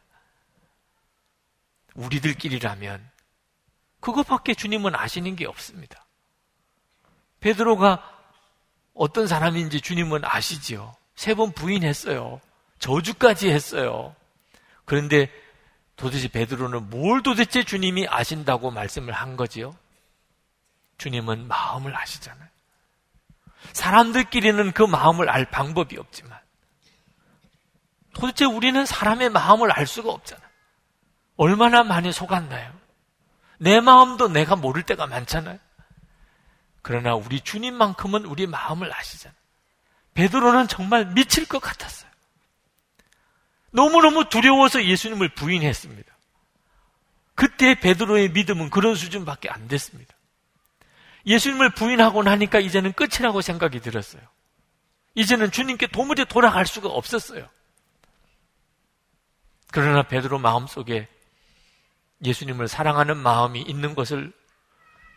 우리들끼리라면 그것밖에 주님은 아시는 게 없습니다. 베드로가 어떤 사람인지 주님은 아시지요. 세 번 부인했어요. 저주까지 했어요. 그런데 도대체 베드로는 뭘 도대체 주님이 아신다고 말씀을 한 거지요? 주님은 마음을 아시잖아요. 사람들끼리는 그 마음을 알 방법이 없지만 도대체 우리는 사람의 마음을 알 수가 없잖아. 얼마나 많이 속았나요? 내 마음도 내가 모를 때가 많잖아요. 그러나 우리 주님만큼은 우리 마음을 아시잖아요. 베드로는 정말 미칠 것 같았어요. 너무너무 두려워서 예수님을 부인했습니다. 그때 베드로의 믿음은 그런 수준밖에 안 됐습니다. 예수님을 부인하고 나니까 이제는 끝이라고 생각이 들었어요. 이제는 주님께 도무지 돌아갈 수가 없었어요. 그러나 베드로 마음속에 예수님을 사랑하는 마음이 있는 것을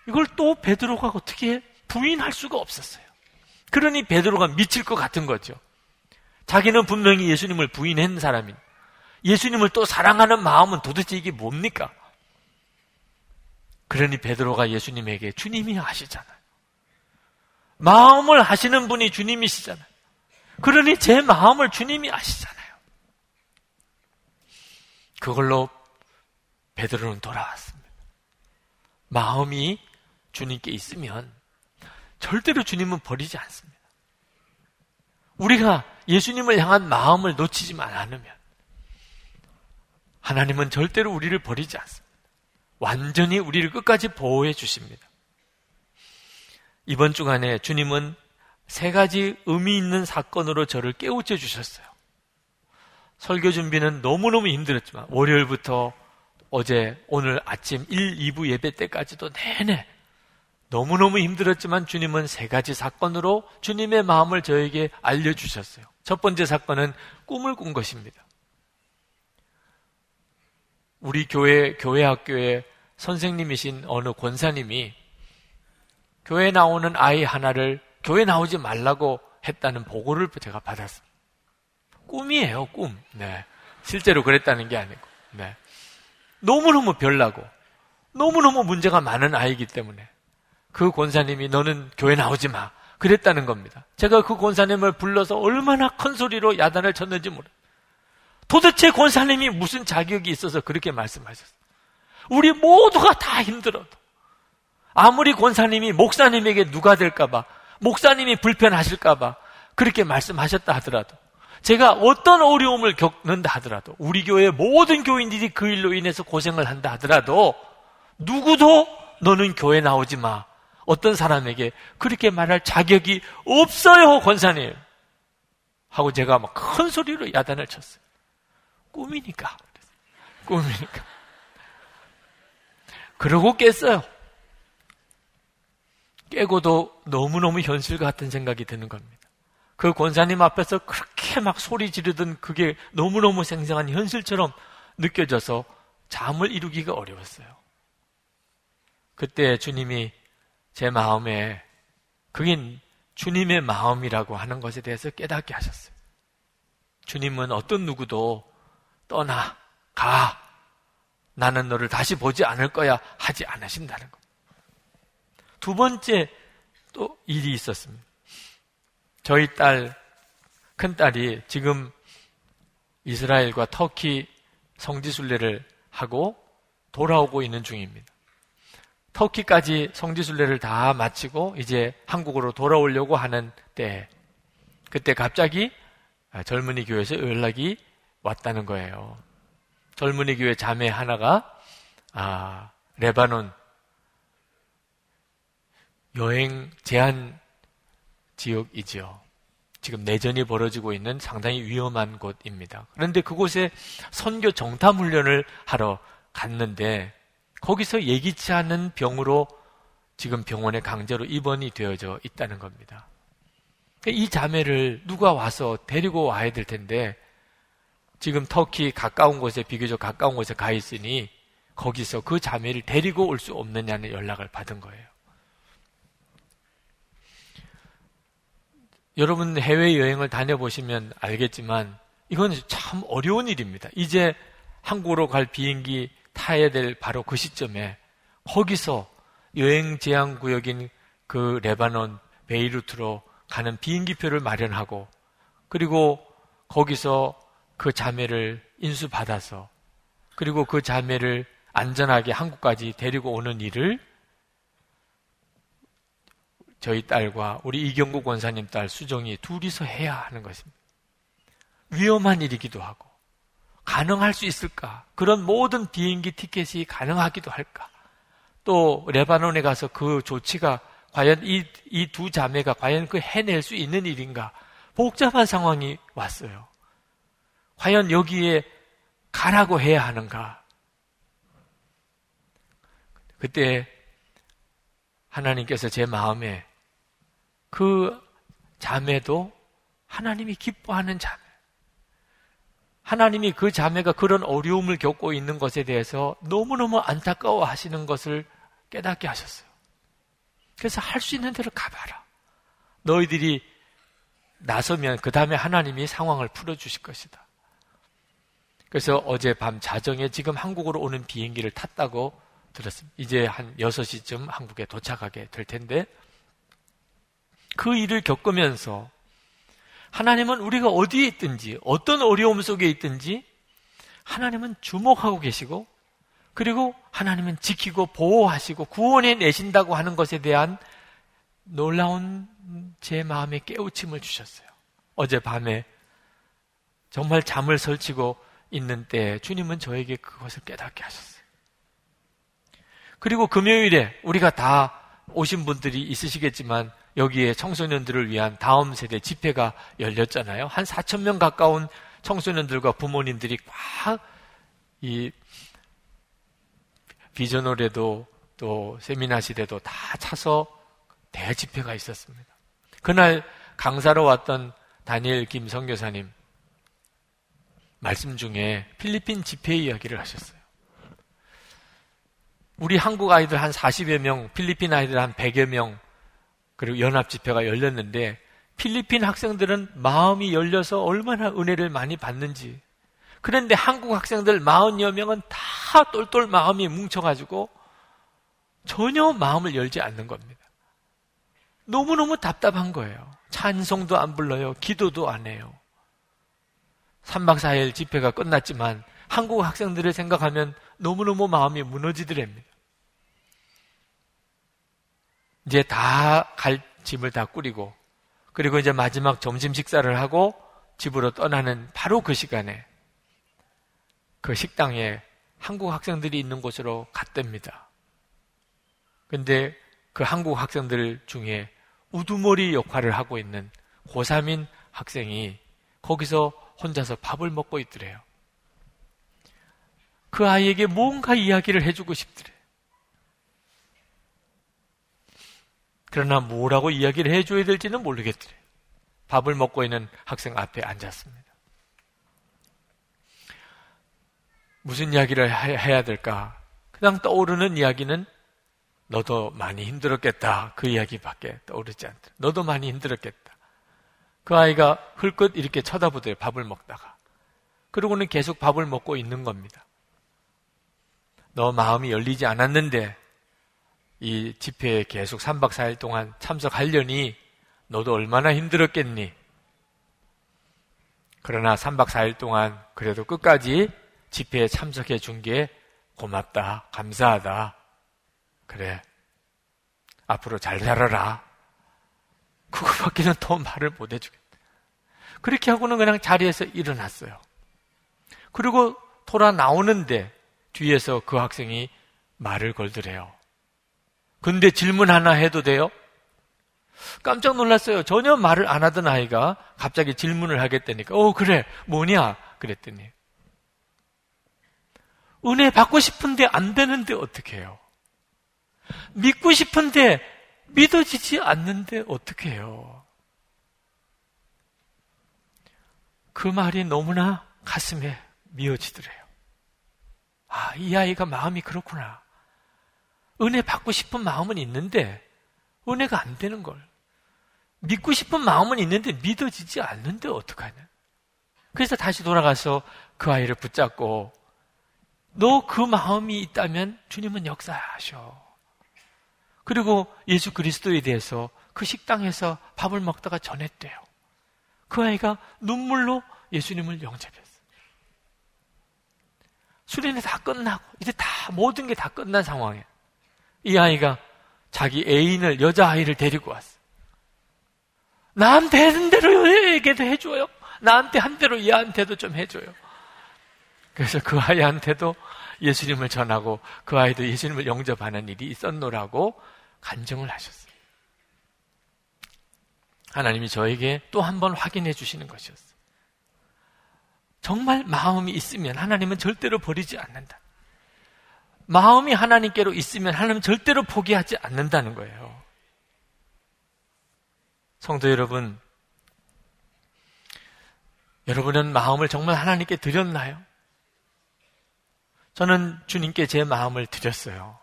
이걸 또 베드로가 어떻게 부인할 수가 없었어요. 그러니 베드로가 미칠 것 같은 거죠. 자기는 분명히 예수님을 부인한 사람인 예수님을 또 사랑하는 마음은 도대체 이게 뭡니까? 그러니 베드로가 예수님에게 주님이 아시잖아요. 마음을 하시는 분이 주님이시잖아요. 그러니 제 마음을 주님이 아시잖아요. 그걸로 베드로는 돌아왔습니다. 마음이 주님께 있으면 절대로 주님은 버리지 않습니다. 우리가 예수님을 향한 마음을 놓치지만 않으면 하나님은 절대로 우리를 버리지 않습니다. 완전히 우리를 끝까지 보호해 주십니다. 이번 주간에 주님은 세 가지 의미 있는 사건으로 저를 깨우쳐 주셨어요. 설교 준비는 너무너무 힘들었지만 월요일부터 어제 오늘 아침 1, 2부 예배 때까지도 내내 너무너무 힘들었지만 주님은 세 가지 사건으로 주님의 마음을 저에게 알려주셨어요. 첫 번째 사건은 꿈을 꾼 것입니다. 우리 교회, 교회 학교에 선생님이신 어느 권사님이 교회 나오는 아이 하나를 교회 나오지 말라고 했다는 보고를 제가 받았습니다. 꿈이에요, 꿈. 네. 실제로 그랬다는 게 아니고. 네. 너무너무 별나고, 너무너무 문제가 많은 아이기 때문에 그 권사님이 너는 교회 나오지 마. 그랬다는 겁니다. 제가 그 권사님을 불러서 얼마나 큰 소리로 야단을 쳤는지 모르. 도대체 권사님이 무슨 자격이 있어서 그렇게 말씀하셨어요. 우리 모두가 다 힘들어도 아무리 권사님이 목사님에게 누가 될까봐 목사님이 불편하실까봐 그렇게 말씀하셨다 하더라도 제가 어떤 어려움을 겪는다 하더라도 우리 교회 모든 교인들이 그 일로 인해서 고생을 한다 하더라도 누구도 너는 교회 나오지 마. 어떤 사람에게 그렇게 말할 자격이 없어요, 권사님. 하고 제가 막 큰 소리로 야단을 쳤어요. 꿈이니까. 꿈이니까. 그러고 깼어요. 깨고도 너무너무 현실 같은 생각이 드는 겁니다. 그 권사님 앞에서 그렇게 막 소리 지르던 그게 너무너무 생생한 현실처럼 느껴져서 잠을 이루기가 어려웠어요. 그때 주님이 제 마음에 그게 주님의 마음이라고 하는 것에 대해서 깨닫게 하셨어요. 주님은 어떤 누구도 떠나, 가, 나는 너를 다시 보지 않을 거야 하지 않으신다는 것. 두 번째 또 일이 있었습니다. 저희 딸, 큰딸이 지금 이스라엘과 터키 성지순례를 하고 돌아오고 있는 중입니다. 터키까지 성지순례를 다 마치고 이제 한국으로 돌아오려고 하는 때 그때 갑자기 젊은이 교회에서 연락이 왔다는 거예요. 젊은이 교회 자매 하나가 아, 레바논 여행 제한 지역이지요. 지금 내전이 벌어지고 있는 상당히 위험한 곳입니다. 그런데 그곳에 선교 정탐 훈련을 하러 갔는데 거기서 예기치 않은 병으로 지금 병원에 강제로 입원이 되어져 있다는 겁니다. 이 자매를 누가 와서 데리고 와야 될 텐데 지금 터키 가까운 곳에 비교적 가까운 곳에 가 있으니 거기서 그 자매를 데리고 올 수 없느냐는 연락을 받은 거예요. 여러분 해외여행을 다녀보시면 알겠지만 이건 참 어려운 일입니다. 이제 한국으로 갈 비행기 타야 될 바로 그 시점에 거기서 여행 제한 구역인 그 레바논 베이루트로 가는 비행기표를 마련하고 그리고 거기서 그 자매를 인수받아서 그리고 그 자매를 안전하게 한국까지 데리고 오는 일을 저희 딸과 우리 이경국 원사님 딸 수정이 둘이서 해야 하는 것입니다. 위험한 일이기도 하고 가능할 수 있을까? 그런 모든 비행기 티켓이 가능하기도 할까? 또 레바논에 가서 그 조치가 과연 이 이 두 자매가 과연 그 해낼 수 있는 일인가? 복잡한 상황이 왔어요. 과연 여기에 가라고 해야 하는가? 그때 하나님께서 제 마음에 그 자매도 하나님이 기뻐하는 자매. 하나님이 그 자매가 그런 어려움을 겪고 있는 것에 대해서 너무너무 안타까워 하시는 것을 깨닫게 하셨어요. 그래서 할 수 있는 대로 가봐라. 너희들이 나서면 그 다음에 하나님이 상황을 풀어주실 것이다. 그래서 어제 밤 자정에 지금 한국으로 오는 비행기를 탔다고 들었습니다. 이제 한 6시쯤 한국에 도착하게 될 텐데 그 일을 겪으면서 하나님은 우리가 어디에 있든지 어떤 어려움 속에 있든지 하나님은 주목하고 계시고 그리고 하나님은 지키고 보호하시고 구원해 내신다고 하는 것에 대한 놀라운 제 마음에 깨우침을 주셨어요. 어젯밤에 정말 잠을 설치고 있는 때 주님은 저에게 그것을 깨닫게 하셨어요. 그리고 금요일에 우리가 다 오신 분들이 있으시겠지만 여기에 청소년들을 위한 다음 세대 집회가 열렸잖아요. 한 4천 명 가까운 청소년들과 부모님들이 꽉 이 비전홀에도 또 세미나실에도 다 차서 대집회가 있었습니다. 그날 강사로 왔던 다니엘 김 선교사님 말씀 중에 필리핀 집회 이야기를 하셨어요. 우리 한국 아이들 한 40여 명, 필리핀 아이들 한 100여 명, 그리고 연합 집회가 열렸는데 필리핀 학생들은 마음이 열려서 얼마나 은혜를 많이 받는지. 그런데 한국 학생들 40여 명은 다 똘똘 마음이 뭉쳐가지고 전혀 마음을 열지 않는 겁니다. 너무너무 답답한 거예요. 찬송도 안 불러요. 기도도 안 해요. 3박 4일 집회가 끝났지만 한국 학생들을 생각하면 너무너무 마음이 무너지더랍니다. 이제 다 갈 짐을 다 꾸리고 그리고 이제 마지막 점심 식사를 하고 집으로 떠나는 바로 그 시간에 그 식당에 한국 학생들이 있는 곳으로 갔답니다. 근데 그 한국 학생들 중에 우두머리 역할을 하고 있는 고3인 학생이 거기서 혼자서 밥을 먹고 있더래요. 그 아이에게 뭔가 이야기를 해주고 싶더래. 그러나 뭐라고 이야기를 해줘야 될지는 모르겠더래. 밥을 먹고 있는 학생 앞에 앉았습니다. 무슨 이야기를 해야 될까? 그냥 떠오르는 이야기는 너도 많이 힘들었겠다. 그 이야기밖에 떠오르지 않더라. 너도 많이 힘들었겠다. 그 아이가 흘끗 이렇게 쳐다보더래 밥을 먹다가. 그러고는 계속 밥을 먹고 있는 겁니다. 너 마음이 열리지 않았는데 이 집회에 계속 3박 4일 동안 참석하려니 너도 얼마나 힘들었겠니? 그러나 3박 4일 동안 그래도 끝까지 집회에 참석해 준 게 고맙다, 감사하다. 그래. 앞으로 잘 살아라. 그거밖에는 더 말을 못 해주겠다. 그렇게 하고는 그냥 자리에서 일어났어요. 그리고 돌아 나오는데 뒤에서 그 학생이 말을 걸더래요. 근데 질문 하나 해도 돼요? 깜짝 놀랐어요. 전혀 말을 안 하던 아이가 갑자기 질문을 하겠다니까. 어, 그래. 뭐냐? 그랬더니. 은혜 받고 싶은데 안 되는데 어떻게 해요? 믿고 싶은데 믿어지지 않는데 어떻게 해요? 그 말이 너무나 가슴에 미어지더래요. 아, 이 아이가 마음이 그렇구나. 은혜 받고 싶은 마음은 있는데 은혜가 안 되는 걸. 믿고 싶은 마음은 있는데 믿어지지 않는데 어떡하냐. 그래서 다시 돌아가서 그 아이를 붙잡고 너 그 마음이 있다면 주님은 역사하셔. 그리고 예수 그리스도에 대해서 그 식당에서 밥을 먹다가 전했대요. 그 아이가 눈물로 예수님을 영접했어요. 수련회 다 끝나고 이제 다 모든 게 다 끝난 상황에 이 아이가 자기 애인을 여자아이를 데리고 왔어. 나한테 하는 대로 얘에게도 해줘요. 나한테 한 대로 얘한테도 좀 해줘요. 그래서 그 아이한테도 예수님을 전하고 그 아이도 예수님을 영접하는 일이 있었노라고 간증을 하셨어요. 하나님이 저에게 또 한 번 확인해 주시는 것이었어요. 정말 마음이 있으면 하나님은 절대로 버리지 않는다. 마음이 하나님께로 있으면 하나님은 절대로 포기하지 않는다는 거예요. 성도 여러분, 여러분은 마음을 정말 하나님께 드렸나요? 저는 주님께 제 마음을 드렸어요.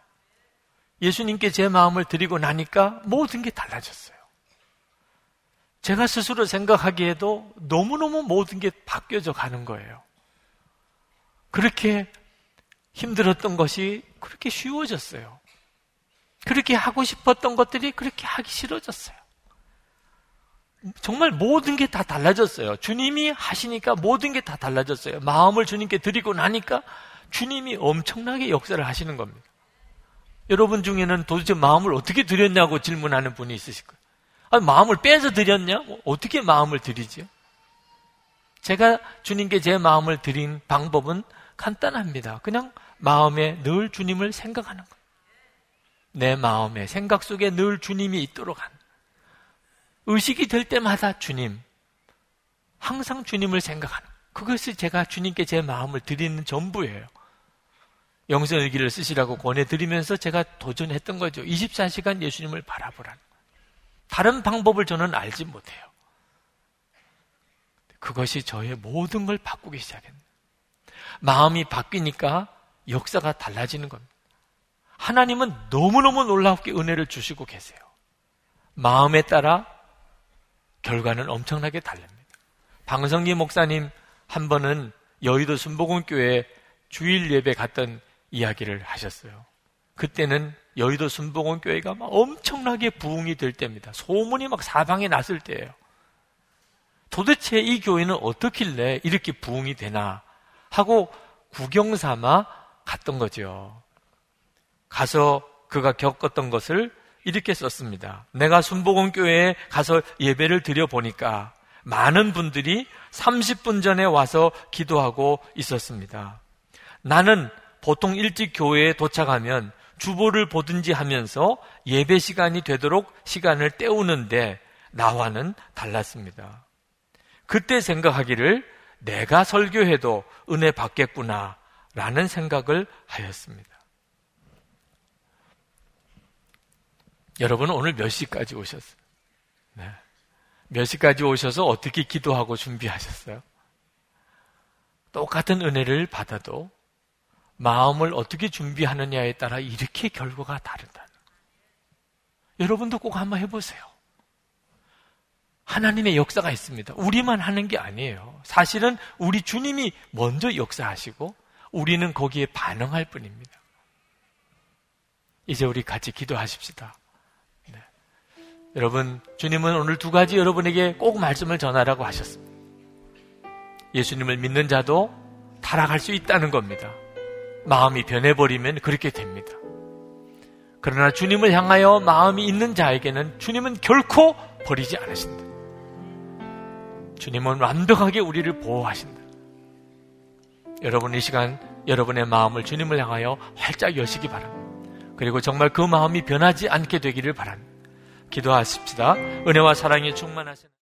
예수님께 제 마음을 드리고 나니까 모든 게 달라졌어요. 제가 스스로 생각하기에도 너무너무 모든 게 바뀌어져 가는 거예요. 그렇게 힘들었던 것이 그렇게 쉬워졌어요. 그렇게 하고 싶었던 것들이 그렇게 하기 싫어졌어요. 정말 모든 게 다 달라졌어요. 주님이 하시니까 모든 게 다 달라졌어요. 마음을 주님께 드리고 나니까 주님이 엄청나게 역사를 하시는 겁니다. 여러분 중에는 도대체 마음을 어떻게 드렸냐고 질문하는 분이 있으실 거예요. 아니, 마음을 빼서 드렸냐? 뭐 어떻게 마음을 드리죠? 제가 주님께 제 마음을 드린 방법은 간단합니다. 그냥 마음에 늘 주님을 생각하는 거예요. 내 마음에, 생각 속에 늘 주님이 있도록 하는. 의식이 될 때마다 주님, 항상 주님을 생각하는. 그것이 제가 주님께 제 마음을 드리는 전부예요. 영성일기를 쓰시라고 권해드리면서 제가 도전했던 거죠. 24시간 예수님을 바라보라는. 다른 방법을 저는 알지 못해요. 그것이 저의 모든 걸 바꾸기 시작했는데 마음이 바뀌니까 역사가 달라지는 겁니다. 하나님은 너무너무 놀랍게 은혜를 주시고 계세요. 마음에 따라 결과는 엄청나게 달릅니다. 방성기 목사님 한 번은 여의도 순복음교회 주일 예배 갔던 이야기를 하셨어요. 그때는 여의도 순복음 교회가 막 엄청나게 부흥이 될 때입니다. 소문이 막 사방에 났을 때예요. 도대체 이 교회는 어떻길래 이렇게 부흥이 되나 하고 구경 삼아 갔던 거죠. 가서 그가 겪었던 것을 이렇게 썼습니다. 내가 순복음 교회에 가서 예배를 드려 보니까 많은 분들이 30분 전에 와서 기도하고 있었습니다. 나는 보통 일찍 교회에 도착하면 주보를 보든지 하면서 예배 시간이 되도록 시간을 때우는데 나와는 달랐습니다. 그때 생각하기를 내가 설교해도 은혜 받겠구나 라는 생각을 하였습니다. 여러분은 오늘 몇 시까지 오셨어요? 네. 몇 시까지 오셔서 어떻게 기도하고 준비하셨어요? 똑같은 은혜를 받아도 마음을 어떻게 준비하느냐에 따라 이렇게 결과가 다르다. 여러분도 꼭 한번 해보세요. 하나님의 역사가 있습니다. 우리만 하는 게 아니에요. 사실은 우리 주님이 먼저 역사하시고 우리는 거기에 반응할 뿐입니다. 이제 우리 같이 기도하십시다. 네. 여러분, 주님은 오늘 두 가지 여러분에게 꼭 말씀을 전하라고 하셨습니다. 예수님을 믿는 자도 타락할 수 있다는 겁니다. 마음이 변해버리면 그렇게 됩니다. 그러나 주님을 향하여 마음이 있는 자에게는 주님은 결코 버리지 않으신다. 주님은 완벽하게 우리를 보호하신다. 여러분 이 시간 여러분의 마음을 주님을 향하여 활짝 여시기 바랍니다. 그리고 정말 그 마음이 변하지 않게 되기를 바랍니다. 기도하십시다. 은혜와 사랑이 충만하신